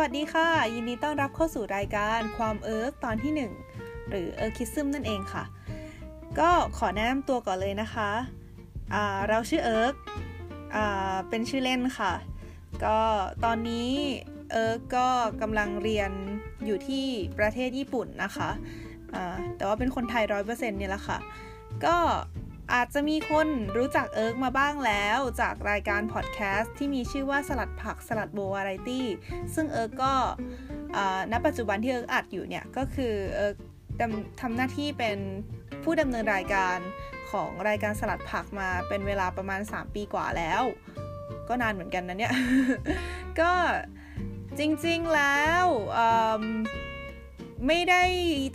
หวัสดีค่ะ ยินดีต้อนรับเข้าสู่รายการความเอิร์กตอนที่ 1 หรือเอิร์คิซึมนั่นเองค่ะ ก็ขอแนะนำตัวก่อนเลยนะคะเราชื่อเอิร์กเป็นชื่อเล่นค่ะ ก็ตอนนี้เอิร์กก็กำลังเรียนอยู่ที่ประเทศญี่ปุ่นนะคะแต่ว่าเป็นคนไทยร้อยเปอร์เซ็นต์เนี่ยแหละค่ะ ก็ อาจจะมีคนรู้จักเอิร์กมาบ้างแล้ว จากรายการพอดแคสต์ที่มีชื่อว่าสลัดผักสลัดโบวาไรตี้ ซึ่งเอิร์กก็ณปัจจุบันที่เอิร์กอัดอยู่เนี่ย ก็คือเอิร์กทำหน้าที่เป็นผู้ดำเนินรายการของรายการสลัดผักมาเป็นเวลาประมาณ 3 ปีกว่าแล้ว ก็นานเหมือนกันนะเนี่ย ก็จริงๆแล้ว ไม่ได้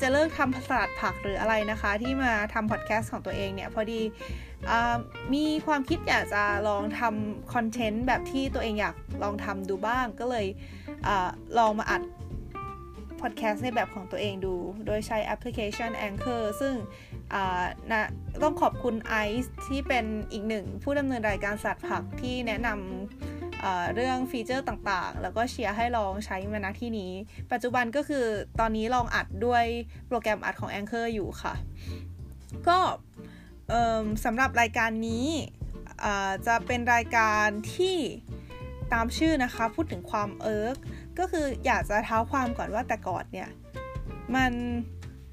จะเลิกทำสลัดผักหรืออะไรนะคะ ที่มาทำพอดแคสต์ของตัวเองเนี่ย พอดีมีความคิดอยากจะลองทำคอนเทนต์แบบที่ตัวเองอยากลองทำดูบ้างก็เลยลองมาอัดพอดแคสต์ในแบบของตัวเองดู โดยใช้แอปพลิเคชัน Anchor ซึ่งนะต้องขอบคุณไอซ์ที่เป็นอีกหนึ่งผู้ดำเนินรายการสลัดผักที่แนะนำ เรื่องฟีเจอร์ต่างๆ แล้วก็เชียร์ให้ลองใช้มาณที่นี้ ปัจจุบันก็คือตอนนี้ลองอัดด้วยโปรแกรมอัดของ Anchor อยู่ค่ะ ก็สำหรับรายการนี้จะเป็นรายการที่ตามชื่อนะคะ พูดถึงความเอิร์กก็คืออยากจะเท้าความก่อนว่าแต่ก่อนเนี่ย มัน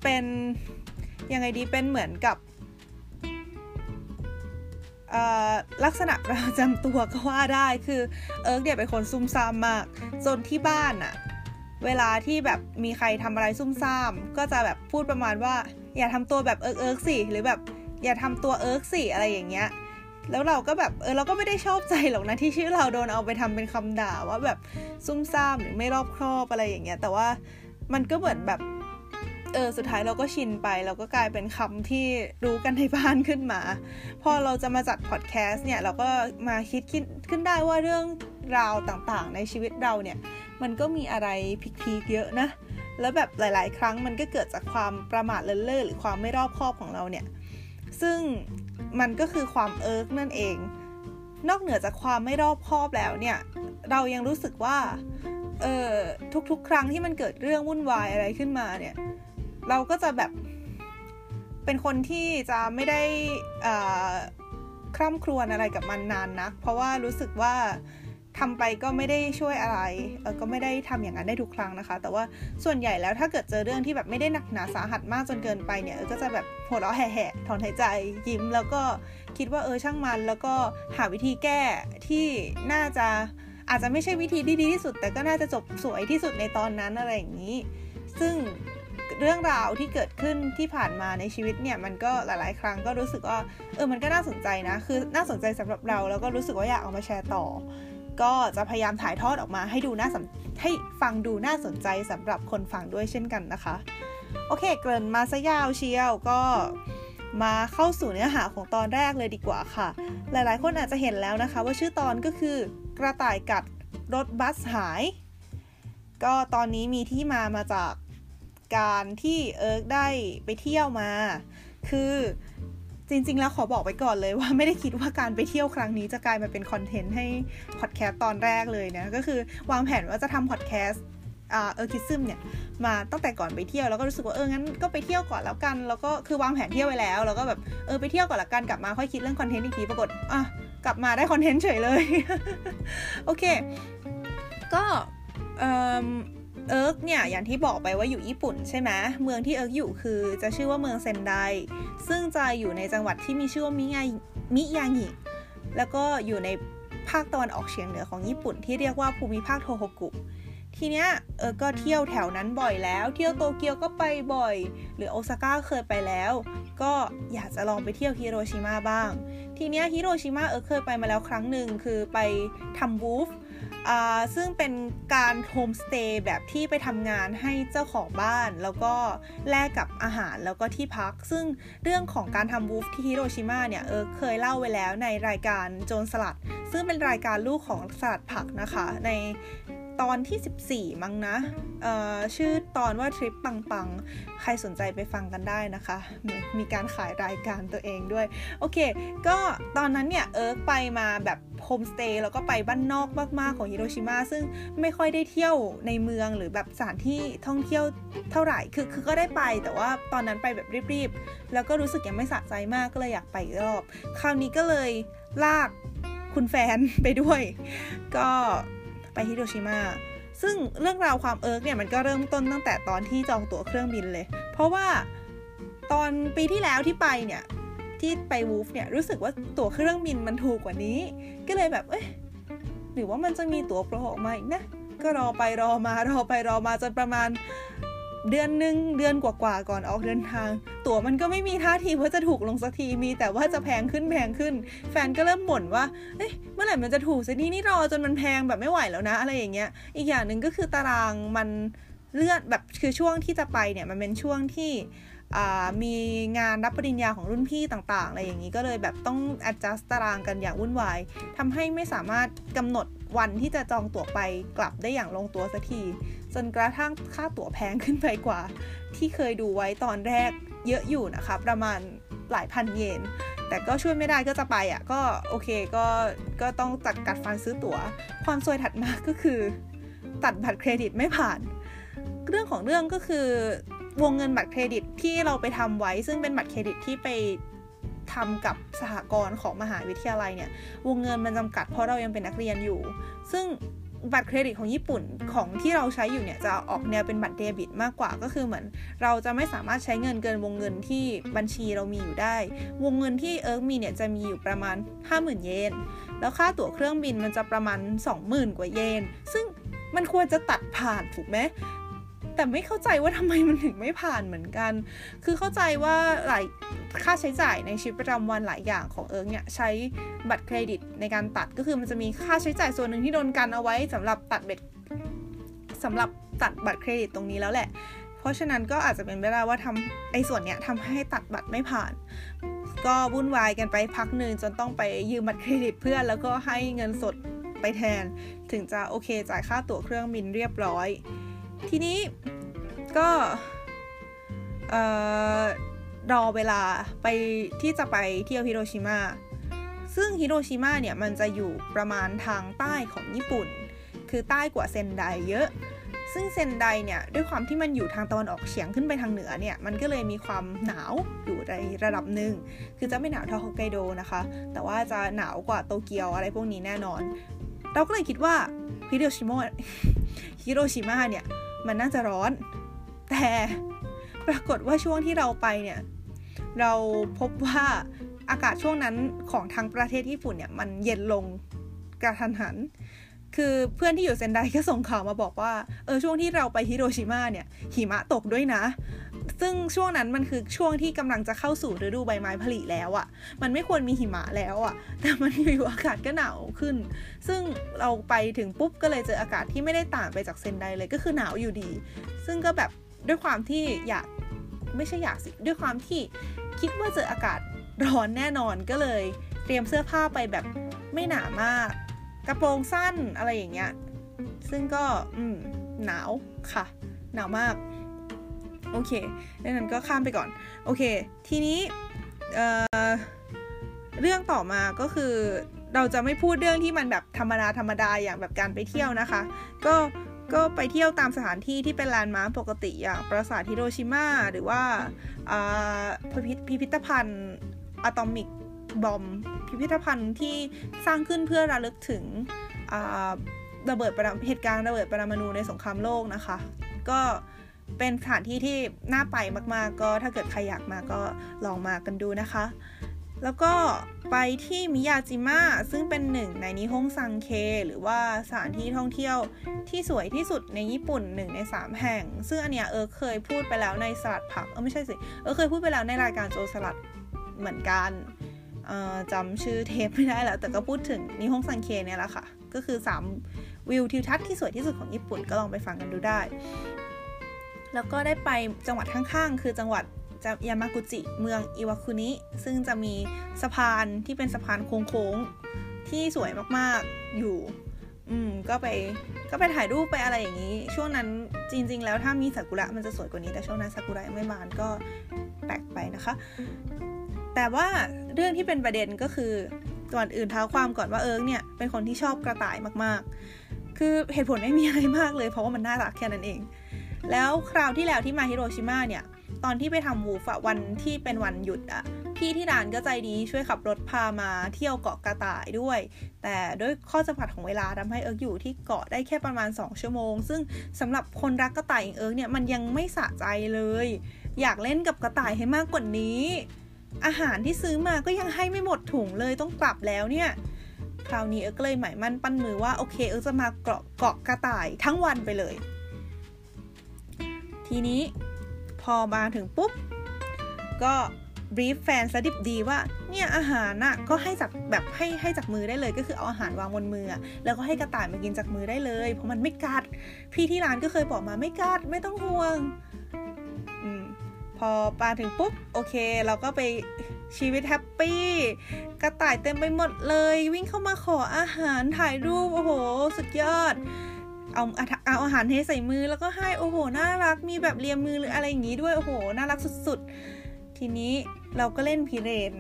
เป็นยังไงดีเป็นเหมือนกับ ลักษณะประจำตัวก็ว่าได้คือเอิร์กเนี่ยเป็นคนซุ่มซ่ามมากจนที่บ้านอะเวลาที่แบบมีใครทำอะไรซุ่มซ่าม ก็จะแบบพูดประมาณว่า อย่าทำตัวแบบเอิร์กเอิร์กสิหรือแบบอย่าทำตัวเอิร์กสิอะไรอย่างเงี้ยแล้วเราก็แบบเออเราก็ไม่ได้ชอบใจหรอกนะที่ชื่อเราโดนเอาไปทำเป็นคำด่าว่าแบบซุ่มซ่ามหรือไม่รอบคอบอะไรอย่างเงี้ยแต่ว่ามันก็เหมือนแบบ เออสุดท้ายเราก็ชินไป เราก็กลายเป็นคำที่รู้กันในบ้านขึ้นมา พอเราจะมาจัดพอดแคสต์เนี่ย เราก็มาคิดขึ้นได้ว่าเรื่องราวต่างๆ ในชีวิตเราเนี่ย มันก็มีอะไรพิกๆเยอะนะ แล้วแบบหลาย ๆ ครั้งมันก็เกิดจากความประมาทเลินเล่อหรือความไม่รอบคอบของเราเนี่ย ซึ่งมันก็คือความเอิร์กนั่นเอง นอกเหนือจากความไม่รอบคอบแล้วเนี่ย เรายังรู้สึกว่าเออทุกๆ ครั้งที่มันเกิดเรื่องวุ่นวายอะไรขึ้นมาเนี่ย เราก็จะแบบเป็นคนที่จะไม่ได้คร่ำครวญอะไรกับมันนานนัก เพราะว่ารู้สึกว่าทำไปก็ไม่ได้ช่วยอะไรเออก็ไม่ได้ทำอย่างนั้นได้ทุกครั้งนะคะ แต่ว่าส่วนใหญ่แล้วถ้าเกิดเจอเรื่องที่แบบไม่ได้หนักหนาสาหัสมากจนเกินไปเนี่ยเออก็จะแบบหัวเราะแห่ๆถอนหายใจยิ้ม แล้วก็คิดว่าเออช่างมัน แล้วก็หาวิธีแก้ที่น่าจะอาจจะไม่ใช่วิธีที่ดีที่สุด แต่ก็น่าจะจบสวยที่สุดในตอนนั้นอะไรอย่างนี้ ซึ่ง เรื่องราวที่เกิดขึ้นที่ผ่านมาในชีวิตเนี่ยมันก็หลาย ๆ ครั้งก็รู้สึกว่าเออมันก็น่าสนใจนะ คือน่าสนใจสำหรับเราแล้วก็รู้สึกว่าอยากเอามาแชร์ต่อ ก็จะพยายามถ่ายทอดออกมาให้ดูน่าสให้ฟังดูน่าสนใจสำหรับคนฟังด้วยเช่นกันนะคะ โอเค เกริ่นมาซะยาวเชียวก็มาเข้าสู่เนื้อหาของตอนแรกเลยดีกว่าค่ะ หลายๆ คนอาจจะเห็นแล้วนะคะ ว่าชื่อตอนก็คือกระต่ายกัดรถบัสหาย ก็ตอนนี้มีที่มามาจาก การที่เอิร์กได้ไปเที่ยวมา คือจริง ๆ แล้วขอบอกไปก่อนเลยว่าไม่ได้คิดว่าการไปเที่ยวครั้งนี้จะกลายมาเป็นคอนเทนต์ให้พอดแคสต์ตอนแรกเลยนะ ก็คือวางแผนว่าจะทำพอดแคสต์ ERKism เนี่ยมาตั้งแต่ก่อนไปเที่ยวแล้วก็รู้สึกว่าเอองั้นก็ไปเที่ยวก่อนแล้วกัน แล้วก็คือวางแผนเที่ยวไว้แล้ว แล้วก็แบบเออไปเที่ยวก่อนละกันกลับมาค่อยคิดเรื่องคอนเทนต์อีกทีปรากฏอะกลับมาได้คอนเทนต์เฉยเลย โอเค ก็เออ เอิร์กเนี่ยอย่างที่บอกไปว่าอยู่ญี่ปุ่นใช่ไหมเมืองที่เอิร์กอยู่คือจะชื่อว่าเมืองเซนได ซึ่งจะอยู่ในจังหวัดที่มีชื่อว่ามิยามิยางิแล้วก็อยู่ในภาคตะวันออกเฉียงเหนือของญี่ปุ่นที่เรียกว่าภูมิภาคโทโฮกุ ทีเนี้ยเอิร์กก็เที่ยวแถวนั้นบ่อยแล้ว เที่ยวโตเกียวก็ไปบ่อย หรือโอซาก้าเคยไปแล้ว ก็อยากจะลองไปเที่ยวฮิโรชิมาบ้าง ทีเนี้ยฮิโรชิมาเอิร์กเคยไปมาแล้วครั้งหนึ่งคือไปทำ WWOOF ซึ่งเป็นการโฮมสเตย์แบบที่ไปทำงานให้เจ้าของบ้าน แล้วก็แลกกับอาหารแล้วก็ที่พัก ซึ่งเรื่องของการทำ WWOOF ที่ฮิโรชิมาเนี่ยเอิร์กเคยเล่าไว้แล้วในรายการโจรสลัด ซึ่งเป็นรายการลูกของสลัดผักนะคะ ใน ตอนที่ 14 มั้งนะชื่อตอนว่าทริปปังปังใครสนใจไปฟังกันได้นะคะ มีการขายรายการตัวเองด้วย โอเค ก็ตอนนั้นเนี่ยเอิร์กไปมาแบบโฮมสเตย์แล้วก็ไปบ้านนอกมากๆของฮิโรชิมาซึ่งไม่ค่อยได้เที่ยวในเมืองหรือแบบสถานที่ท่องเที่ยวเท่าไหร่ คือคือก็ได้ไปแต่ว่าตอนนั้นไปแบบรีบๆ แล้วก็รู้สึกยังไม่สะใจมากก็เลยอยากไปอีกรอบ คราวนี้ก็เลยลากคุณแฟนไปด้วย ก็ ไปฮิโรชิมาซึ่งเรื่องราวความเอิร์กเนี่ยมันก็เริ่มต้นตั้งแต่ตอนที่จองตั๋วเครื่องบินเลย เพราะว่าตอนปีที่แล้วที่ไปเนี่ยที่ไปวูฟเนี่ยรู้สึกว่าตั๋วเครื่องบินมันถูกกว่านี้ ก็เลยแบบเอ้ยหรือว่ามันจะมีตั๋วโปรออกมาอีกนะ ก็รอไปรอมารอไปรอมาจนประมาณ เดือนหนึ่งเดือนกว่าๆก่อนออกเดินทาง ตั๋วมันก็ไม่มีท่าทีว่าจะถูกลงสักทีมีแต่ว่าจะแพงขึ้นแพงขึ้น แฟนก็เริ่มบ่นว่าเอ้ยเมื่อไหร่มันจะถูกสักทีนี่รอจนมันแพงแบบไม่ไหวแล้วนะ อะไรอย่างเงี้ย อีกอย่างหนึ่งก็คือตารางมันเลื่อนแบบคือช่วงที่จะไปเนี่ยมันเป็นช่วงที่มีงานรับปริญญาของรุ่นพี่ต่างๆ อะไรอย่างนี้ก็เลยแบบต้อง adjust ตารางกันอย่างวุ่นวายทำให้ไม่สามารถกำหนดวันที่จะจองตั๋วไปกลับได้อย่างลงตัวสักที จนกระทั่งค่าตั๋วแพงขึ้นไปกว่า ที่เคยดูไว้ตอนแรกเยอะอยู่นะคะประมาณหลายพันเยน แต่ก็ช่วยไม่ได้ก็จะไปอะ่ะก็โอเคก็ก็ต้องจัดกัดฟันซื้อตัว๋ว ความซวยถัดมาก็คือ ตัดบัตรเครดิตไม่ผ่าน เรื่องของเรื่องก็คือวงเงินบัตรเครดิตที่เราไปทำไว้ ซึ่งเป็นบัตรเครดิตที่ไปทำกับสหกรณ์ของมหาวิทยาลัยเนี่ย วงเงินมันจำกัดเพราะเรายังเป็นนักเรียนอยู่ ซึ่ง บัตรเครดิตของญี่ปุ่นของที่เราใช้อยู่เนี่ยจะออกแนวเป็นบัตรเดบิตมากกว่าก็คือเหมือน เราจะไม่สามารถใช้เงินเกินวงเงินที่บัญชีเรามีอยู่ได้ วงเงินที่เอิร์กมีเนี่ยจะมีอยู่ประมาณ 50,000 เยน แล้วค่าตั๋วเครื่องบินมันจะประมาณ 20,000 กว่าเยน ซึ่งมันควรจะตัดผ่านถูกไหม แต่ไม่เข้าใจว่าทำไมมันถึงไม่ผ่านเหมือนกัน คือเข้าใจว่าหลายค่าใช้จ่ายในชีวิตประจำวันหลายอย่างของเอิร์กเนี่ยใช้บัตรเครดิตในการตัดก็คือมันจะมีค่าใช้จ่ายส่วนหนึ่งที่โดนกันเอาไว้สำหรับตัดบัตรสำหรับตัดบัตรเครดิตตรงนี้แล้วแหละ เพราะฉะนั้นก็อาจจะเป็นไปได้ว่าทำไอ้ส่วนเนี้ยทำให้ตัดบัตรไม่ผ่าน ก็วุ่นวายกันไปพักหนึ่งจนต้องไปยืมบัตรเครดิตเพื่อนแล้วก็ให้เงินสดไปแทน ถึงจะโอเคจ่ายค่าตั๋วเครื่องบินเรียบร้อย ทีนี้ก็รอเวลาไปที่จะไปเที่ยวฮิโรชิมาซึ่งฮิโรชิมาเนี่ยมันจะอยู่ประมาณทางใต้ของญี่ปุ่น คือใต้กว่าเซนไดเยอะ ซึ่งเซนไดเนี่ยด้วยความที่มันอยู่ทางตะวันออกเฉียงขึ้นไปทางเหนือเนี่ยมันก็เลยมีความหนาวอยู่ในระดับหนึ่งคือจะไม่หนาวเท่าฮอกไกโดนะคะ แต่ว่าจะหนาวกว่าโตเกียวอะไรพวกนี้แน่นอน เราก็เลยคิดว่าฮิโรชิมาฮิโรชิมาเนี่ย มันน่าจะร้อน แต่ปรากฏว่าช่วงที่เราไปเนี่ย เราพบว่าอากาศช่วงนั้นของทางประเทศญี่ปุ่นเนี่ย มันเย็นลงกระทันหัน คือเพื่อนที่อยู่เซนไดก็ส่งข่าวมาบอกว่า เออช่วงที่เราไปฮิโรชิมาเนี่ยหิมะตกด้วยนะ ซึ่งช่วงนั้นมันคือช่วงที่กำลังจะเข้าสู่ฤดูใบไม้ผลิแล้วอะ่ะ มันไม่ควรมีหิมะแล้วอะ่ะ แต่มันอยู่อากาศก็หนาวขึ้น ซึ่งเราไปถึงปุ๊บก็เลยเจออากาศที่ไม่ได้ต่างไปจากเซนไดเลยก็คือหนาวอยู่ดี ซึ่งก็แบบด้วยความที่อยากไม่ใช่อยากสิด้วยความที่คิดว่าเจออากาศร้อนแน่นอนก็เลยเตรียมเสื้อผ้าไปแบบไม่หนามาก กระโปรงสั้นอะไรอย่างเงี้ยซึ่งก็อืมหนาวค่ะ หนาวมาก โอเคดังนั้นก็ข้ามไปก่อน โอเค ทีนี้เเรื่องต่อมาก็คือเราจะไม่พูดเรื่องที่มันแบบธรรมดาธรรมดาอย่างแบบการไปเที่ยวนะคะ ก็ก็ไปเที่ยวตามสถานที่ที่เป็นแลนด์มาร์คปกติอย่างปราสาทฮิโรชิมาหรือว่าพิพิธภัณฑ์อะตอมิกบอมพิพิธภัณฑ์ที่สร้างขึ้นเพื่อระลึกถึงระเบิดเหตุการณ์ระเบิดปรมาณูในสงครามโลกนะคะ ก็ เป็นสถานที่ที่น่าไปมาก ๆ ก็ถ้าเกิดใครอยากมาก็ลองมากันดูนะคะ แล้วก็ไปที่มิยาจิมะซึ่งเป็นหนึ่งในนิฮงซังเค หรือว่าสถานที่ท่องเที่ยวที่สวยที่สุดในญี่ปุ่นหนึ่งในสามแห่ง ซึ่งอันเนี้ยเออเคยพูดไปแล้วในสลัดผักเออไม่ใช่สิเออเคยพูดไปแล้วในรายการโจสลัดเหมือนกันจำชื่อเทปไม่ได้แล้ว แต่ก็พูดถึงนิฮงซังเคเนี่ยแหละค่ะ ก็คือ 3 วิวทิวทัศน์ที่สวยที่สุดของญี่ปุ่นก็ลองไปฟังกันดูได้ แล้วก็ได้ไปจังหวัดข้างๆ คือจังหวัดยามากุจิ เมืองอิวาคุนิ ซึ่งจะมีสะพานที่เป็นสะพานโค้งๆ ที่สวยมากๆ อยู่ อืม ก็ไป ก็ไปถ่ายรูปไปอะไรอย่างนี้ ช่วงนั้นจริง ๆ แล้วถ้ามีซากุระมันจะสวยกว่านี้ แต่ช่วงนั้นซากุระไม่บานก็แปลกไปนะคะ แต่ว่าเรื่องที่เป็นประเด็นก็คือก่อนอื่นเท้าความก่อนว่าเอิร์กเนี่ยเป็นคนที่ชอบกระต่ายมากๆ คือเหตุผลไม่มีอะไรมากเลย เพราะว่ามันน่ารักแค่นั้นเอง แล้วคราวที่แล้วที่มาฮิโรชิมาเนี่ย ตอนที่ไปทำ WWOOF อะวันที่เป็นวันหยุดอะพี่ที่ร้านก็ใจดีช่วยขับรถพามาเที่ยวเกาะกระต่ายด้วย แต่ด้วยข้อจำกัดของเวลาทำให้เอิร์กอยู่ที่เกาะได้แค่ประมาณ 2 ชั่วโมง ซึ่งสำหรับคนรักกระต่ายอย่างเอิร์กเนี่ยมันยังไม่สะใจเลย อยากเล่นกับกระต่ายให้มากกว่านี้ อาหารที่ซื้อมาก็ยังให้ไม่หมดถุงเลยต้องกลับแล้วเนี่ยคราวนี้เอิร์กเลยหมายมั่นปั้นมือว่าโอเคเอิร์กจะมาเกาะเกาะกระต่ายทั้งวันไปเลย ทีนี้พอมาถึงปุ๊บ ก็บรีฟแฟนสดิบดีว่าเนี่ยอาหารน่ะก็ให้จากแบบให้ให้จากมือได้เลยก็คือเอาอาหารวางบนมือแล้วก็ให้กระต่ายมากินจากมือได้เลย เพราะมันไม่กัด พี่ที่ร้านก็เคยบอกมาไม่กัดไม่ต้องห่วงอพอปาถึงปุ๊บโอเค เราก็ไปชีวิตแฮปปี้กระต่ายเต็มไปหมดเลย วิ่งเข้ามาขออาหารถ่ายรูปโอ้โห สุดยอด เอาเอาอาหารเทใส่มือแล้วก็ให้โอ้โหน่ารักมีแบบเลียมมือหรืออะไรอย่างงี้ด้วยโอ้โหน่ารักสุดๆ ทีนี้เราก็เล่นพิเรน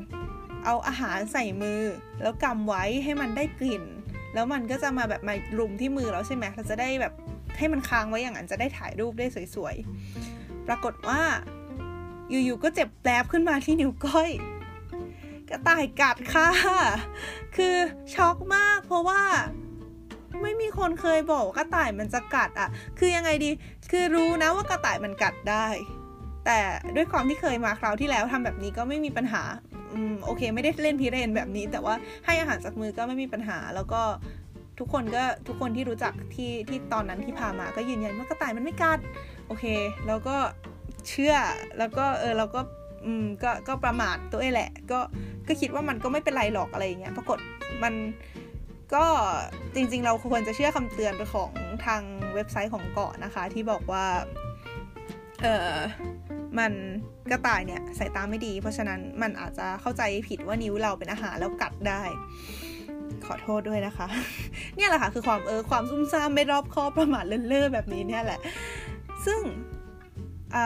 เอาอาหารใส่มือ แล้วกำไว้ให้มันได้กลิ่น แล้วมันก็จะมาแบบมารุมที่มือเราใช่ไหมเราจะได้แบบให้มันค้างไว้อย่างนั้นจะได้ถ่ายรูปได้สวยๆ ปรากฏว่าอยู่ๆก็เจ็บแปลบขึ้นมาที่นิ้วก้อยกระต่ายกัดค่ะ คือช็อกมากเพราะว่า ไม่มีคนเคยบอกว่ากระต่ายมันจะกัดอะคือยังไงดี คือรู้นะว่ากระต่ายมันกัดได้ แต่ด้วยความที่เคยมาคราวที่แล้วทำแบบนี้ก็ไม่มีปัญหาอืมโอเค ไม่ได้เล่นพิเรนแบบนี้ แต่ว่าให้อาหารจากมือก็ไม่มีปัญหา แล้วก็ทุกคนก็ทุกคนที่รู้จักที่ที่ตอนนั้นที่พามาก็ยืนยันว่ากระต่ายมันไม่กัด โอเค แล้วก็เชื่อแล้วก็เออเราก็อืมก็ก็ประมาทตัวเองแหละ ก็ก็คิดว่ามันก็ไม่เป็นไรหรอกอะไรอย่างเงี้ยปรากฏมัน ก็จริงๆ เราควรจะเชื่อคำเตือนของทางเว็บไซต์ของเกาะนะคะ ที่บอกว่าเออมันกระต่ายเนี่ยสายตาไม่ดี เพราะฉะนั้นมันอาจจะเข้าใจผิดว่านิ้วเราเป็นอาหารแล้วกัดได้ ขอโทษด้วยนะคะ เนี่ยแหละค่ะคือความเออความซุ่มซ่ามไม่รอบคอบประมาทเล่อๆแบบนี้เนี่ยแหละ ซึ่งอ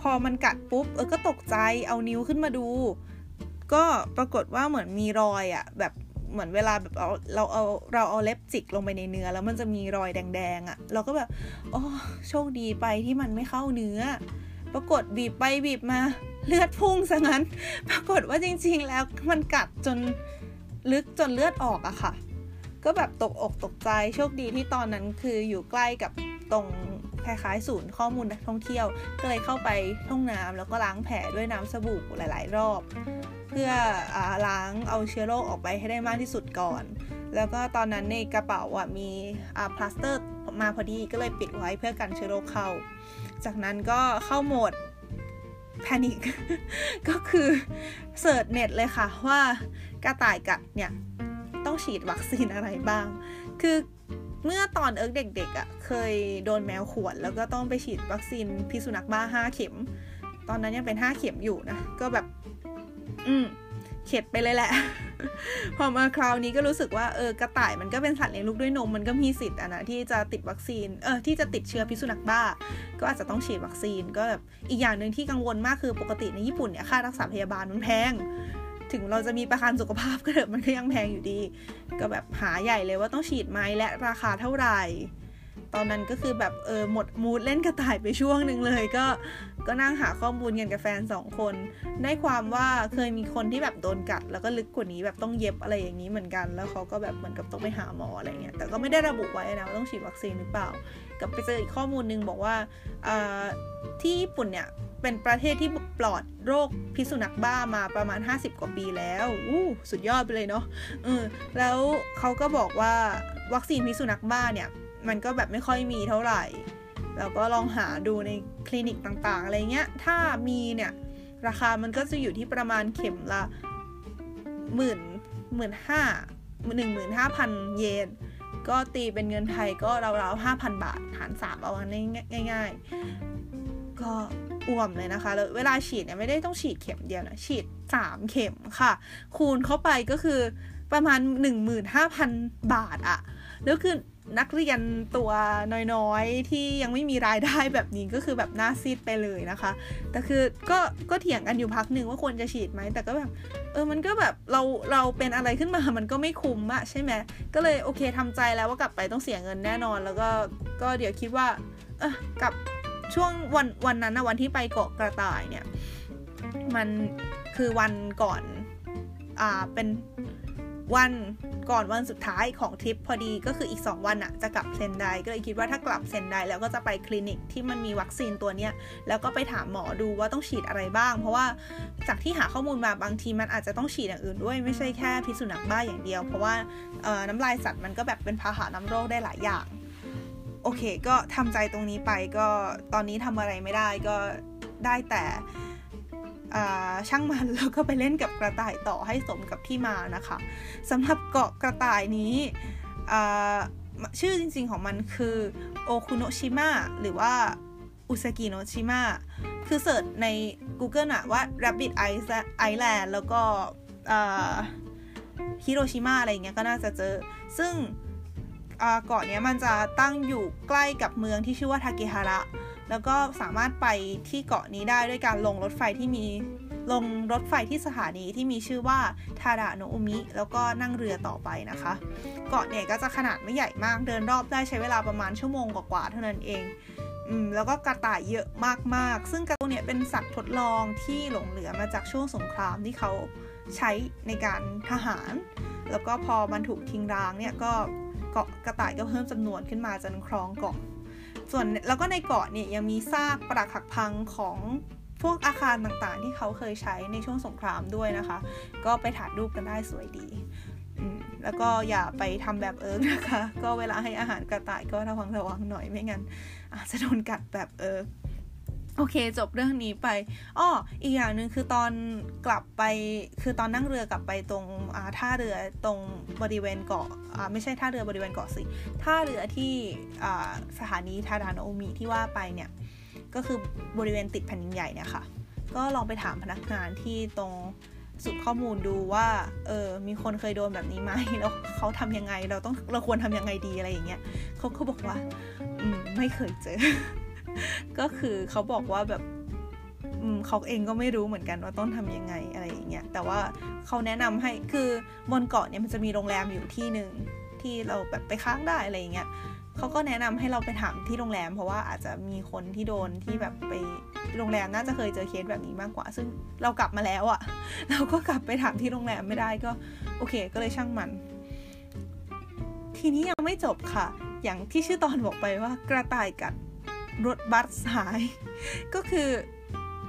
พอมันกัดปุ๊บเออก็ตกใจเอานิ้วขึ้นมาดู ก็ปรากฏว่าเหมือนมีรอยอะแบบ เหมือนเวลาแบบเราเราเอาเราเอาเล็บจิกลงไปในเนื้อ แล้วมันจะมีรอยแดงๆอะ่ะ เราก็แบบโอ้โชคดีไปที่มันไม่เข้าเนื้อ ปรากฏบีบไปบีบมาเลือดพุ่งซะงั้น ปรากฏว่าจริง ๆ แล้วมันกัดจนลึกจนเลือดออกอะค่ะ ก็แบบตกอกตกใจโชคดีที่ตอนนั้นคืออยู่ใกล้กับตรง คล้ายๆ ศูนย์ข้อมูลนักท่องเที่ยว ก็เลยเข้าไปห้องน้ำแล้วก็ล้างแผลด้วยน้ำสบู่หลาย ๆ รอบ เพื่อล้างเอาเชื้อโรคออกไปให้ได้มากที่สุดก่อน แล้วก็ตอนนั้นในกระเป๋าอะมีพลาสเตอร์มาพอดีก็เลยปิดไว้เพื่อกันเชื้อโรคเข้า จากนั้นก็เข้าโหมด panic ก็คือsearch เน็ตเลยค่ะว่ากระต่ายกัดเนี่ยต้องฉีดวัคซีนอะไรบ้าง คือ เมื่อตอนเอิร์กเด็กๆอะ่ะเคยโดนแมวข่วน แล้วก็ต้องไปฉีดวัคซีนพิษสุนัขบ้าห้าเข็ม ตอนนั้นยังเป็นห้าเข็มอยู่นะ ก็แบบ อืมเข็ดไปเลยแหละ พอมาคราวนี้ก็รู้สึกว่าเออกระต่ายมันก็เป็นสัตว์เลี้ยงลูกด้วยนม มันก็มีสิทธิ์อะนะที่จะติดวัคซีนเออที่จะติดเชื้อพิษสุนัขบ้า ก็อาจจะต้องฉีดวัคซีนก็แบบอีกอย่างหนึ่งที่กังวลมากคือปกติในญี่ปุ่นเนี่ยค่ารักษาพยาบาลมันแพง ถึงเราจะมีประกันสุขภาพก็เถอะมันก็ยังแพงอยู่ดี ก็แบบหาใหญ่เลยว่าต้องฉีดไหมและราคาเท่าไหร่ ตอนนั้นก็คือแบบเออหมดมูดเล่นกระต่ายไปช่วงหนึ่งเลยก็ก็นั่งหาข้อมูลกันกับแฟนสองคน ได้ความว่าเคยมีคนที่แบบโดนกัด แล้วก็ลึกกว่านี้แบบต้องเย็บอะไรอย่างนี้เหมือนกัน แล้วเขาก็แบบเหมือนกับต้องไปหาหมออะไรเงี้ยแต่ก็ไม่ได้ระบุไว้นะว่าต้องฉีดวัคซีนหรือเปล่า กับไปเจออีกข้อมูลนึงบอกว่าที่ญี่ปุ่นเนี่ย เป็นประเทศที่ปลอดโรคพิษสุนัขบ้ามาประมาณ 50 กว่าปีแล้วอู้สุดยอดไปเลยเนาะเออแล้วเขาก็บอกว่าวัคซีนพิษสุนัขบ้าเนี่ย มันก็แบบไม่ค่อยมีเท่าไหร่แล้วก็ลองหาดูในคลินิกต่างๆ อะไรเงี้ย ถ้ามีเนี่ย ราคามันก็จะอยู่ที่ประมาณเข็มละหมื่นหมื่นห้าหนึ่งหมื่นห้าพันเยน ก็ตีเป็นเงินไทยก็ราวๆห้าพันบาทหารสามเอาง่ายๆก็ อ่วมเลยนะคะแล้วเวลาฉีดเนี่ยไม่ได้ต้องฉีดเข็มเดียวนะฉีดสามเข็มค่ะ คูณเข้าไปก็คือประมาณหนึ่งหมื่นห้าพันบาทอะแล้วคือนักเรียนตัวน้อยๆ ที่ยังไม่มีรายได้แบบนี้ก็คือแบบหน้าซีดไปเลยนะคะ แต่คือก็ก็เถียงกันอยู่พักหนึ่งว่าควรจะฉีดไหม แต่ก็แบบ เออมันก็แบบเราเราเป็นอะไรขึ้นมามันก็ไม่คุ้มอะใช่ไหมก็เลยโอเคทำใจแล้วว่ากลับไปต้องเสียเงินแน่นอน แล้วก็ก็เดี๋ยวคิดว่า เออกลับ ช่วงวันวันนั้นนะวันที่ไปเกาะกระต่ายเนี่ย มันคือวันก่อน อ่า เป็นวันก่อนวันสุดท้ายของทริปพอดีก็คืออีก 2 วันอะจะกลับเซนไดก็เลยคิดว่าถ้ากลับเซนไดแล้วก็จะไปคลินิกที่มันมีวัคซีนตัวเนี้ยแล้วก็ไปถามหมอดูว่าต้องฉีดอะไรบ้าง เพราะว่าจากที่หาข้อมูลมาบางทีมันอาจจะต้องฉีดอย่างอื่นด้วยไม่ใช่แค่พิษสุนัขบ้าอย่างเดียว เพราะว่าน้ำลายสัตว์มันก็แบบเป็นพาหะน้ำโรคได้หลายอย่าง โอเค ก็ทำใจตรงนี้ไปก็ตอนนี้ทำอะไรไม่ได้ก็ได้แต่ช่างมันแล้วก็ไปเล่นกับกระต่ายต่อให้สมกับที่มานะคะสำหรับเกาะกระต่ายนี้ชื่อจริงๆของมันคือโอคุโนชิมะหรือว่าอุซากิโนชิมะคือเสิร์ชใน Google อะว่า Rabbit Island แล้วก็ฮิโรชิมาอะไรเงี้ยก็น่าจะเจอ ซึ่ง เกาะนี้มันจะตั้งอยู่ใกล้กับเมืองที่ชื่อว่าทาเกฮาระแล้วก็สามารถไปที่เกาะนี้ได้ด้วยการลงรถไฟที่มีลงรถไฟที่สถานีที่มีชื่อว่าทาดะโนอุมิ แล้วก็นั่งเรือต่อไปนะคะ เกาะเนี่ยก็จะขนาดไม่ใหญ่มากเดินรอบได้ใช้เวลาประมาณชั่วโมงกว่าๆเท่านั้นเองอืมแล้วก็กระต่ายเยอะมากๆ ซึ่งกระต่ายเนี่ยเป็นสัตว์ทดลองที่หลงเหลือมาจากช่วงสงครามที่เขาใช้ในการทหาร แล้วก็พอมันถูกทิ้งร้างเนี่ยก็ เกาะกระต่ายก็เพิ่มจำนวนขึ้นมาจนครองเกาะ ส่วนแล้วก็ในเกาะเนี่ยยังมีซากปรักหักพังของพวกอาคารต่างๆ ที่เขาเคยใช้ในช่วงสงครามด้วยนะคะ ก็ไปถ่ายรูปกันได้สวยดีแล้วก็อย่าไปทำแบบเอิร์กนะคะ ก็เวลาให้อาหารกระต่ายก็ระวังระวังหน่อยไม่งั้นอาจจะโดนกัดแบบเอิร์ก โอเค จบเรื่องนี้ไปอ้ออีกอย่างหนึ่งคือตอนกลับไป คือตอนนั่งเรือกลับไปตรงท่าเรือตรงบริเวณเกาะไม่ใช่ท่าเรือบริเวณเกาะสิท่าเรือที่สถานีทาดานโอมิที่ว่าไปเนี่ย ก็คือบริเวณติดแผ่นดินใหญ่เนี่ยค่ะ ก็ลองไปถามพนักงานที่ตรงสุดข้อมูลดูว่า เออ มีคนเคยโดนแบบนี้ไหมแล้วเขาทำยังไง เราต้อง เราควรทำยังไงดีอะไรอย่างเงี้ยเขาเขาบอกว่า อืม ไม่เคยเจอ ก็คือเขาบอกว่าแบบเขาเองก็ไม่รู้เหมือนกันว่าต้องทำยังไงอะไรอย่างเงี้ยแต่ว่าเขาแนะนำให้คือบนเกาะเนี่ยมันจะมีโรงแรมอยู่ที่หนึ่งที่เราแบบไปค้างได้อะไรอย่างเงี้ยเขาก็แนะนำให้เราไปถามที่โรงแรม เพราะว่าอาจจะมีคนที่โดนที่แบบไปโรงแรมน่าจะเคยเจอเคสแบบนี้มากกว่า ซึ่งเรากลับมาแล้วอะเราก็กลับไปถามที่โรงแรมไม่ได้ก็ โอเค ก็เลยช่างมัน ทีนี้ยังไม่จบค่ะ อย่างที่ชื่อตอนบอกไปว่ากระต่ายกัด รถบัสหาย ก็คือ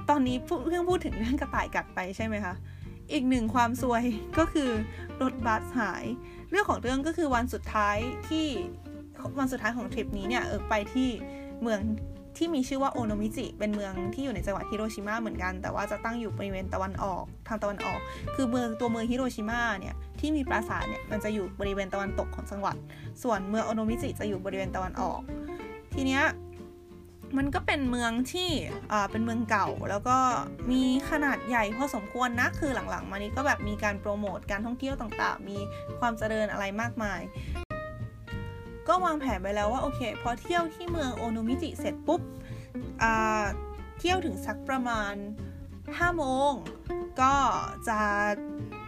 ตอนนี้เพิ่งพูดถึงเรื่องกระต่ายกัดไปใช่ไหมคะ อีกหนึ่งความซวยก็คือรถบัสหาย เรื่องของเรื่องก็คือวันสุดท้ายที่วันสุดท้ายของทริปนี้เนี่ยเออไปที่เมืองที่มีชื่อว่าโอโนมิจิ เป็นเมืองที่อยู่ในจังหวัดฮิโรชิมาเหมือนกัน แต่ว่าจะตั้งอยู่บริเวณตะวันออก ทางตะวันออก คือเมืองตัวเมืองฮิโรชิมาเนี่ยที่มีปราสาทเนี่ยมันจะอยู่บริเวณตะวันตกของจังหวัด ส่วนเมืองโอโนมิจิจะอยู่บริเวณตะวันออก ทีเนี้ย มันก็เป็นเมืองที่เป็นเมืองเก่า แล้วก็มีขนาดใหญ่พอสมควรนะ คือหลังๆ มานี้ก็แบบมีการโปรโมทการท่องเที่ยวต่างๆ มีความเจริญอะไรมากมาย ก็วางแผนไปแล้วว่าโอเค พอเที่ยวที่เมืองโอโนมิจิเสร็จปุ๊บเที่ยวถึงสักประมาณ5โมงก็จะ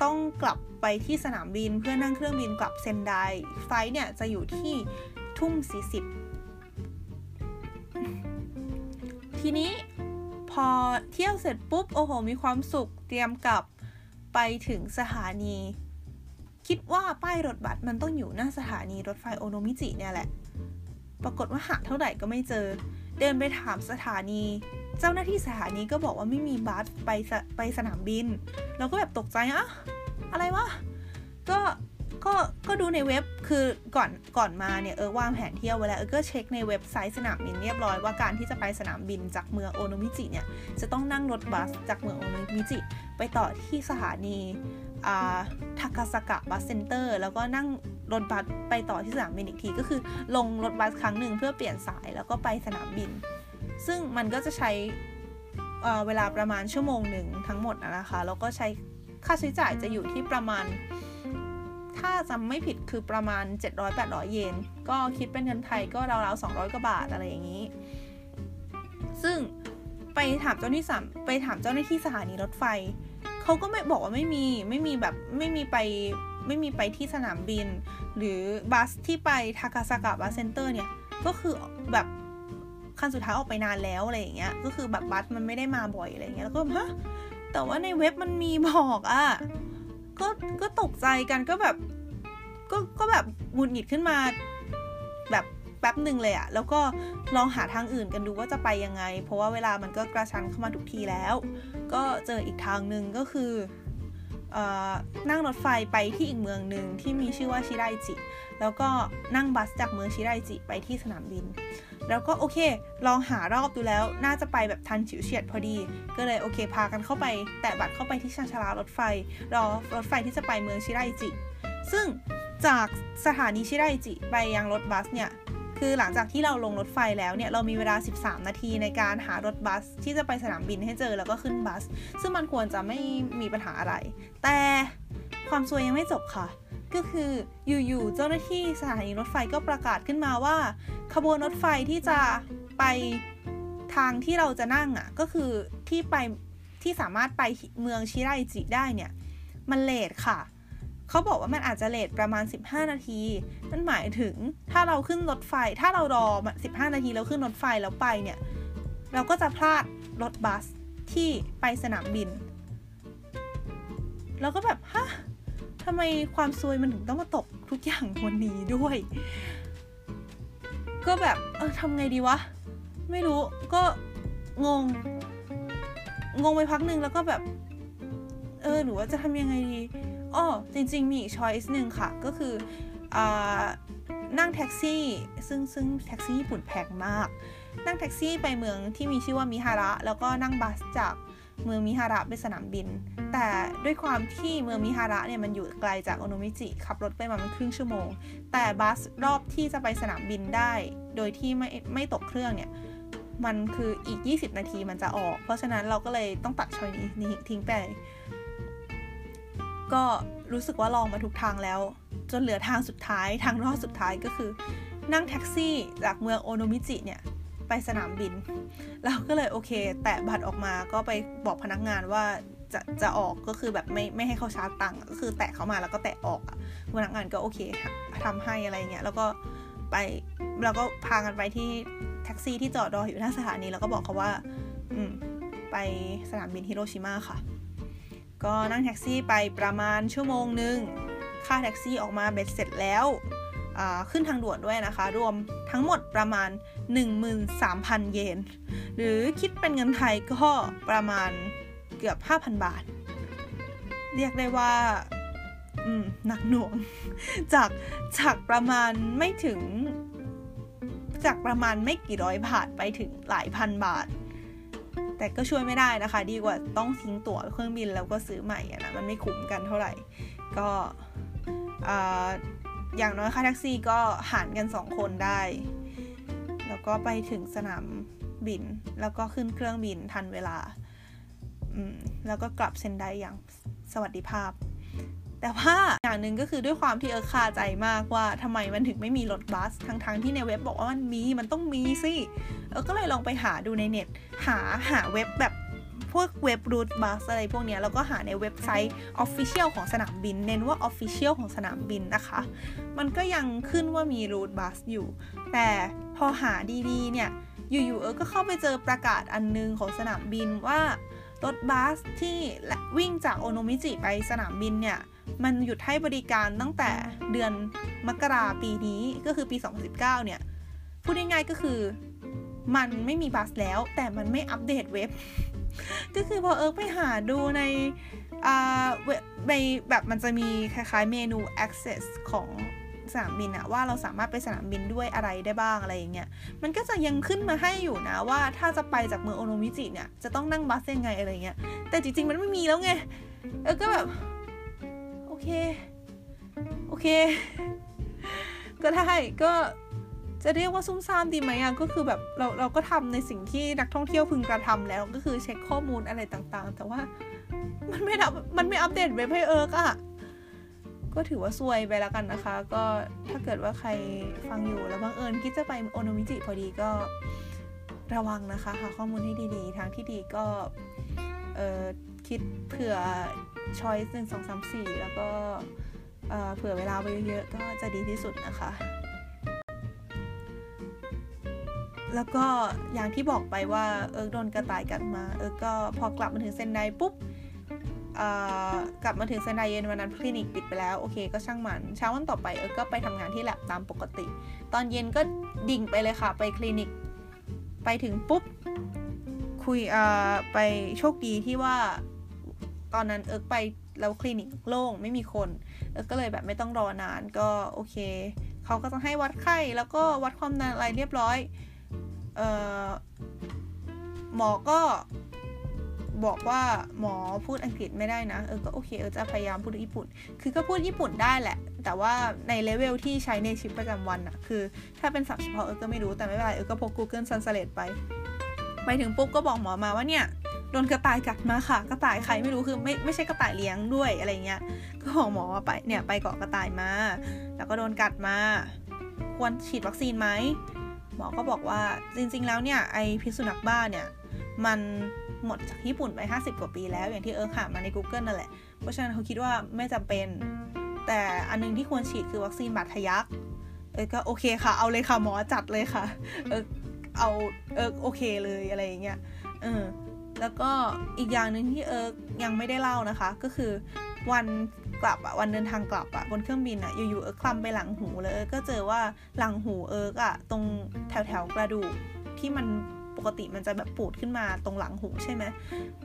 ต้องกลับไปที่สนามบินเพื่อนั่งเครื่องบินกลับเซนได ไฟเนี่ยจะอยู่ที่ทุ่ม40 ทีนี้พอเที่ยวเสร็จปุ๊บ โอ้โห มีความสุข เตรียมกลับไปถึงสถานี คิดว่าป้ายรถบัสมันต้องอยู่หน้าสถานีรถไฟโอโนมิจิเนี่ยแหละ ปรากฏว่าหาเท่าไหร่ก็ไม่เจอ เดินไปถามสถานี เจ้าหน้าที่สถานีก็บอกว่าไม่มีบัสไปไปสนามบิน เราก็แบบตกใจอะอะไรวะ ก็ ก็ก็ดูในเว็บคือก่อนก่อนมาเนี่ยเอิร์กวางแผนเที่ยวไว้แล้วเอิร์กก็เช็คในเว็บไซต์สนามบินเรียบร้อยว่าการที่จะไปสนามบินจากเมืองโอโนมิจิเนี่ยจะต้องนั่งรถบัสจากเมืองโอโนมิจิ ไปต่อที่สถานีอ่าทากาซากะ Bus Center แล้วก็นั่งรถบัสไปต่อที่สนามบินอีกที ก็คือลงรถบัสครั้งหนึ่งเพื่อเปลี่ยนสายแล้วก็ไปสนามบิน ซึ่งมันก็จะใช้เวลาประมาณชั่วโมงหนึ่งทั้งหมดนะคะแล้วก็ใช้ค่าใช้จ่ายจะอยู่ที่ประมาณ ถ้าจำไม่ผิดคือประมาณ 700-800 เยน ก็คิดเป็นเงินไทยก็ราวๆ200 กว่าบาทอะไรอย่างนี้ ซึ่งไปถามเจ้าหน้าที่สามไปถามเจ้าหน้าที่สถานีรถไฟ เขาก็ไม่บอกว่าไม่มี ไม่มีแบบไม่มีไปไม่มีไปที่สนามบิน หรือ bus ที่ไปทากาซากะ Bus Center เนี่ย ก็คือแบบคันสุดท้ายออกไปนานแล้วอะไรอย่างเงี้ย ก็คือแบบ bus มันไม่ได้มาบ่อยอะไรเงี้ย แล้วก็ฮะแต่ว่าในเว็บมันมีบอกอะ่ะ ก็ก็ตกใจกันก็แบบ ก็ก็แบบหงุดหงิดขึ้นมา แบบแป๊บหนึ่งเลยอะแล้วก็ลองหาทางอื่นกันดูว่าจะไปยังไง เพราะว่าเวลามันก็กระชั้นเข้ามาทุกทีแล้ว ก็เจออีกทางหนึ่งก็คือนั่งรถไฟไปที่อีกเมืองหนึ่งที่มีชื่อว่าชิไรจิ แล้วก็นั่งบัสจากเมืองชิไรจิไปที่สนามบิน แล้วก็โอเค ลองหารอบดูแล้วน่าจะไปแบบทันฉิวเฉียดพอดี ก็เลยโอเค พากันเข้าไปแตะบัตรเข้าไปที่ชานชาลารถไฟ รอรถไฟที่จะไปเมืองชิไรจิ ซึ่งจากสถานีชิไรจิไปยังรถบัสเนี่ย คือหลังจากที่เราลงรถไฟแล้วเนี่ย เรามีเวลา 13 นาทีในการหารถบัสที่จะไปสนามบินให้เจอแล้วก็ขึ้นบัส ซึ่งมันควรจะไม่มีปัญหาอะไร แต่ความซวยยังไม่จบค่ะ ก็คืออยู่ๆเจ้าหน้าที่สถานีรถไฟก็ประกาศขึ้นมาว่า ขบวนรถไฟที่จะไปทางที่เราจะนั่งอะ่ะก็คือที่ไปที่สามารถไปเมืองชิไรจิได้เนี่ย มันเลทค่ะ เขาบอกว่ามันอาจจะเลทประมาณ 15 นาที นั่นหมายถึงถ้าเราขึ้นรถไฟ ถ้าเรารอ 15 นาทีแล้วขึ้นรถไฟแล้วไปเนี่ย เราก็จะพลาดรถบัสที่ไปสนามบินเราก็แบบ ฮะ ทำไมความซวยมันถึงต้องมาตกทุกอย่างวันนี้ด้วย ก็แบบเออทำไงดีวะ ไม่รู้ก็งง งงไปพักหนึ่งแล้วก็แบบ เออหรือว่าจะทำยังไงดีอ๋อจริง ๆ มีอีก choice หนึ่งค่ะ ก็คือนั่งแท็กซี่ ซึ่งซึ่งแท็กซี่ญี่ปุ่นแพงมาก นั่งแท็กซี่ไปเมืองที่มีชื่อว่ามิฮาระ แล้วก็นั่ง bus จาก เมืองมิฮาระไปสนามบิน แต่ด้วยความที่เมืองมิฮาระเนี่ยมันอยู่ไกลจากโอโนมิจิ ขับรถไปมามันครึ่งชั่วโมง แต่บัสรอบที่จะไปสนามบินได้ โดยที่ไม่ไม่ตกเครื่องเนี่ยมันคืออีก 20 นาทีมันจะออก เพราะฉะนั้นเราก็เลยต้องตัดชอยนี้ทิ้งไป ก็รู้สึกว่าลองมาทุกทางแล้ว จนเหลือทางสุดท้ายทางรอดสุดท้ายก็คือ นั่งแท็กซี่จากเมืองโอโนมิจิเนี่ย ไปสนามบิน เราก็เลยโอเค แตะบัตรออกมาก็ไปบอกพนักงานว่าจะจะออกก็คือแบบไม่ไม่ให้เขาชาร์จตังค์ก็คือแตะเข้ามาแล้วก็แตะออกพนักงานก็โอเคทำให้อะไรเงี้ยแล้วก็ไปเราก็พากันไปที่แท็กซี่ที่จอดรออยู่หน้าสถานีแล้วก็บอกเขาว่า อืมไปสนามบินฮิโรชิมาค่ะ ก็นั่งแท็กซี่ไปประมาณชั่วโมงหนึ่งค่าแท็กซี่ออกมาเบ็ดเสร็จแล้ว ขึ้นทางด่วนด้วยนะคะ รวมทั้งหมดประมาณ 13,000 เยน หรือคิดเป็นเงินไทยก็ประมาณเกือบ 5,000 บาท เรียกได้ว่าหนักหน่วง จากจากประมาณไม่ถึง จากประมาณไม่กี่ร้อยบาทไปถึงหลายพันบาท แต่ก็ช่วยไม่ได้นะคะ ดีกว่าต้องทิ้งตั๋วเครื่องบินแล้วก็ซื้อใหม่นะมันไม่คุ้มกันเท่าไหร่ ก็ อย่างน้อยค่าแท็กซี่ก็หารกันสองคนได้ แล้วก็ไปถึงสนามบิน แล้วก็ขึ้นเครื่องบินทันเวลา แล้วก็กลับเซนไดอย่างสวัสดิภาพ แต่ว่าอย่างหนึ่งก็คือด้วยความที่เออคาใจมากว่าทำไมมันถึงไม่มีรถบัส ทั้งๆทที่ในเว็บบอกว่ามันมี มันต้องมีสิ เออก็เลยลองไปหาดูในเน็ต หาหาเว็บแบบ พวกเว็บรูทบัสอะไรพวกนี้แล้วก็หาในเว็บไซต์ Official ของสนามบิน เน้นว่า Official ของสนามบินนะคะ มันก็ยังขึ้นว่ามีรูทบัสอยู่ แต่พอหาดีๆ เนี่ยอยู่ๆเออก็เข้าไปเจอประกาศอันนึงของสนามบินว่ารถบัสที่วิ่งจากโอโนมิจิไปสนามบินเนี่ย มันหยุดให้บริการตั้งแต่เดือนมกราปีนี้ก็คือปี 2019 เนี่ย พูดง่ายๆก็คือ มันไม่มีบัสแล้วแต่มันไม่อัปเดตเว็บ ก็คือพอเอิร์กไปหาดูในเว็บในแบบมันจะมีคล้ายๆเมนู access ของสนามบินอะว่าเราสามารถไปสนามบินด้วยอะไรได้บ้างอะไรอย่างเงี้ยมันก็จะยังขึ้นมาให้อยู่นะว่าถ้าจะไปจากเมืองโอโนมิจิเนี่ยจะต้องนั่งบัสยังไงอะไรเงี้ยแต่จริงๆมันไม่มีแล้วไงเออก็แบบโอเค โอเค ก็ได้ก็ จะเรียกว่าซุ่มซ่ามดีไหมอะก็คือแบบเราเราก็ทำในสิ่งที่นักท่องเที่ยวพึงกระทำแล้วก็คือเช็คข้อมูลอะไรต่างๆ แต่ว่ามันไม่รับมันไม่อัปเดตเว็บให้เอิร์กอะก็ถือว่าซวยไปแล้วกันนะคะ ก็ถ้าเกิดว่าใครฟังอยู่แล้วบังเอิญคิดจะไปโอโนมิจิพอดีก็ระวังนะคะหาข้อมูลให้ดีๆ ทางที่ดีก็เออคิดเผื่อช้อยส์หนึ่งสองสามสี่แล้วก็เผื่อเวลาไปเยอะๆก็จะดีที่สุดนะคะ แล้วก็อย่างที่บอกไปว่าเอิร์กโดนกระต่ายกัดมา เอิร์กก็พอกลับมาถึงเซนไดปุ๊บกลับมาถึงเซนไดเย็นวันนั้นคลินิกปิดไปแล้ว โอเคก็ช่างมันเช้าวันต่อไปเอิร์กก็ไปทำงานที่แลบตามปกติ ตอนเย็นก็ดิ่งไปเลยค่ะ ไปคลินิก ไปถึงปุ๊บ คุยไปโชคดีที่ว่าตอนนั้นเอิร์กไปแล้วคลินิกโล่งไม่มีคน เออก็เลยแบบไม่ต้องรอนานก็โอเคเขาก็จะให้วัดไข้แล้วก็วัดความดันอะไรเรียบร้อย หมอก็บอกว่าหมอพูดอังกฤษไม่ได้นะเออก็โอเคเอิร์กจะพยายามพูดญี่ปุ่น คือก็พูดญี่ปุ่นได้แหละ แต่ว่าในเลเวลที่ใช้ในชีวิตประจำวันอะคือ ถ้าเป็นศัพท์เฉพาะเอิร์กก็ไม่รู้แต่ไม่เป็นไรเอิร์กก็พก Google Translate ไปไปถึงปุ๊บก็บอกหมอมาว่าเนี่ยโดนกระต่ายกัดมาค่ะ กระต่ายใครไม่รู้คือไม่ไม่ใช่กระต่ายเลี้ยงด้วยอะไรเงี้ยก็บอกหมอว่าไปเนี่ยไปเกาะกระต่ายมา แล้วก็โดนกัดมา ควรฉีดวัคซีนไหม หมอก็บอกว่าจริงๆแล้วเนี่ยไอพิษสุนัขบ้าเนี่ยมันหมดจากญี่ปุ่นไป 50 กว่าปีแล้วอย่างที่เอิร์กหามาใน Google นั่นแหละ เพราะฉะนั้นเขาคิดว่าไม่จำเป็น แต่อันนึงที่ควรฉีดคือวัคซีนบาดทะยักเออก็โอเคค่ะ เอาเลยค่ะหมอจัดเลยค่ะ เออเอาเออโอเคเลยอะไรอย่างเงี้ยเออแล้วก็อีกอย่างหนึ่งที่เอิร์กยังไม่ได้เล่านะคะ ก็คือวัน กลับอะวันเดินทางกลับอะบนเครื่องบินอะอยู่ๆเอิร์กคลำไปหลังหูเลยก็เจอว่าหลังหูเอิร์กอะตรงแถวๆกระดูกที่มันปกติมันจะแบบปูดขึ้นมาตรงหลังหูใช่ไหม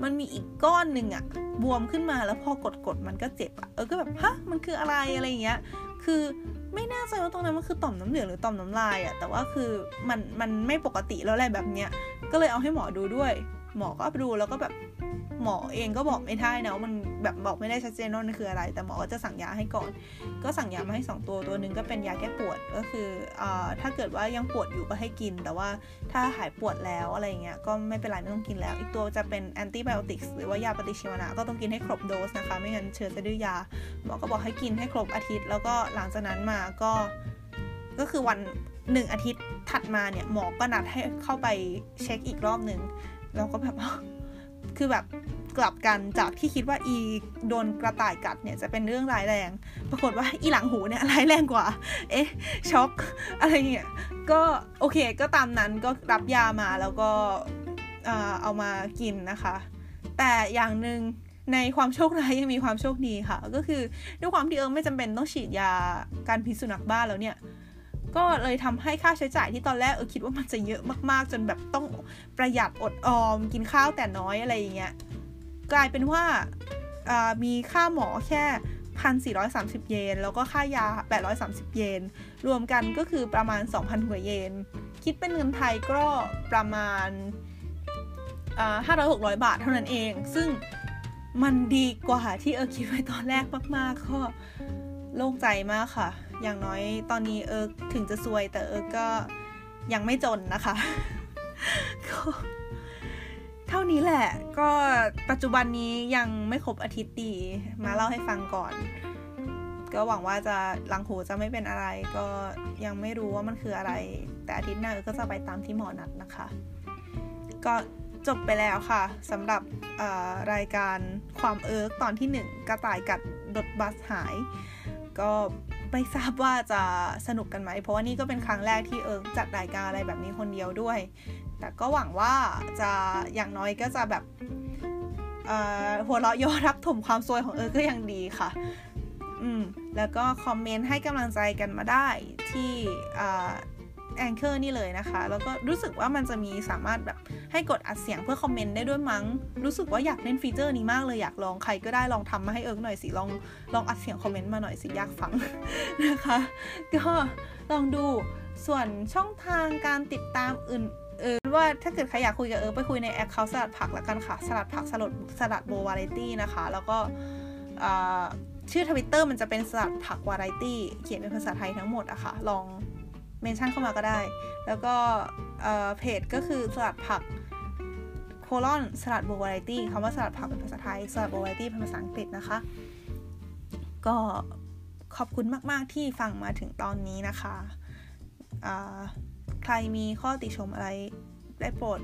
มันมีอีกก้อนหนึ่งอะบวมขึ้นมาแล้วพอกดกดมันก็เจ็บอะเออก็แบบฮะมันคืออะไรอะไรเงี้ย คือไม่แน่ใจว่าตรงนั้นมันคือต่อมน้ำเหลืองหรือต่อมน้ำลายอะแต่ว่าคือมันมันไม่ปกติแล้วอะไรแบบเนี้ยก็เลยเอาให้หมอดูด้วย หมอก็ดูแล้วก็แบบ หมอเองก็บอกไม่ได้นะว่ามันแบบบอกไม่ได้ชัดเจนว่ามันคืออะไร แต่หมอก็จะสั่งยาให้ก่อน ก็สั่งยามาให้ 2 ตัวตัวหนึ่งก็เป็นยาแก้ปวดก็คืออถ้าเกิดว่ายังปวดอยู่ก็ให้กิน แต่ว่าถ้าหายปวดแล้วอะไรเงี้ยก็ไม่เป็นไรไม่ต้องกินแล้ว อีกตัวจะเป็นแอนติไบโอติกหรือว่ายาปฏิชีวนะก็ต้องกินให้ครบโดสนะคะไม่งั้นเชื้อจะดื้อยาหมอก็บอกให้กินให้ครบอาทิตย์ แล้วก็หลังจากนั้นมาก็ก็คือวันหนึ่งอาทิตย์ถัดมาเนี่ยหมอก็นัดให้เข้าไปเช็คอีกรอบหนึ่งเราก็แบบ คือแบบกลับกันจากที่คิดว่าอีโดนกระต่ายกัดเนี่ยจะเป็นเรื่องร้ายแรง ปรากฏว่าอีหลังหูเนี่ยร้ายแรงกว่า เอ๊ะช็อกอะไรเงี้ย ก็โอเคก็ตามนั้นก็รับยามาแล้วก็เอามากินนะคะ แต่อย่างหนึ่งในความโชคร้ายยังมีความโชคดีค่ะ ก็คือด้วยความที่เอิงไม่จำเป็นต้องฉีดยาการพิษสุนัขบ้าแล้วเนี่ย ก็เลยทำให้ค่าใช้จ่ายที่ตอนแรกเออคิดว่ามันจะเยอะมากๆ จนแบบต้องประหยัดอดออม กินข้าวแต่น้อยอะไรอย่างเงี้ยกลายเป็นว่ามีค่าหมอแค่ 1,430 เยน แล้วก็ค่ายา 830 เยน รวมกันก็คือประมาณ 2,000กว่าเยน คิดเป็นเงินไทยก็ประมาณห้าร้อยหกร้อยบาทเท่านั้นเอง ซึ่งมันดีกว่าที่เออคิดไว้ตอนแรกมาก ๆ ก็โล่งใจมากค่ะ อย่างน้อยตอนนี้เอิร์กถึงจะซวย แต่เอิร์กก็ยังไม่จนนะคะก็เท่านี้แหละ ก็ปัจจุบันนี้ยังไม่ครบอาทิตย์ดี มาเล่าให้ฟังก่อน ก็หวังว่าจะหลังหูจะไม่เป็นอะไร ก็ยังไม่รู้ว่ามันคืออะไร แต่อาทิตย์หน้าเอิร์กก็จะไปตามที่หมอนัดนะคะ ก็จบไปแล้วค่ะสำหรับรายการความเอิร์กตอนที่ 1 กระต่ายกัดรถบัสหาย ก็ ไม่ทราบว่าจะสนุกกันไหม เพราะว่านี่ก็เป็นครั้งแรกที่เอิร์กจัดรายการอะไรแบบนี้คนเดียวด้วย แต่ก็หวังว่าจะอย่างน้อยก็จะแบบหัวเราะเยาะทับถมความซวยของเอิร์กก็ยังดีค่ะ อืมแล้วก็ comment ให้กำลังใจกันมาได้ที่ Anchor นี่เลยนะคะ แล้วก็รู้สึกว่ามันจะมีสามารถแบบให้กดอัดเสียงเพื่อ comment ได้ด้วยมั้ง รู้สึกว่าอยากเล่น feature นี้มากเลยอยากลองใครก็ได้ลองทำมาให้เอิร์กหน่อยสิ ลองลองอัดเสียง comment มาหน่อยสิอยากฟังนะคะ ก็ลองดูส่วนช่องทางการติดตามอื่นเออว่าถ้าเกิดใครอยากคุยกับเอิร์กไปคุยใน account สลัดผักแล้วกันค่ะ สลัดผักสลัดSalad Bowl Variety นะคะ แล้วก็ชื่อทวิตเตอร์มันจะเป็นสลัดผักวาไรตี้เขียนเป็นภาษาไทยทั้งหมดอะค่ะ ลอง mention เข้ามาก็ได้ แล้วก็เพจก็คือสลัดผัก colon Salad Bowl Variety คำว่าสลัดผักเป็นภาษาไทย Salad Bowl Variety เป็นภาษาอังกฤษนะคะ ก็ขอบคุณมาก ๆ ที่ฟังมาถึงตอนนี้นะคะ ใครมีข้อติชมอะไรได้โปรด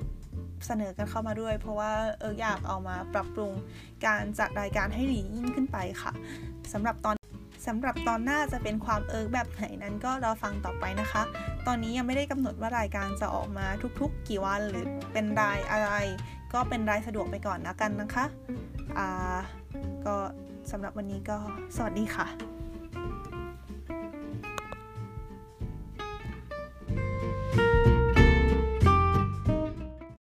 เสนอกันเข้ามาด้วย เพราะว่าเอออยากเอามาปรับปรุงการจัดรายการให้ดียิ่งขึ้นไปค่ะสำหรับตอน สำหรับตอนหน้าจะเป็นความเอิร์กแบบไหนนั้นก็รอฟังต่อไปนะคะ ตอนนี้ยังไม่ได้กำหนดว่ารายการจะออกมาทุกๆ กี่วันหรือเป็นรายอะไร ก็เป็นรายสะดวกไปก่อนนะกันนะคะ อ่า ก็สำหรับวันนี้ก็สวัสดีค่ะ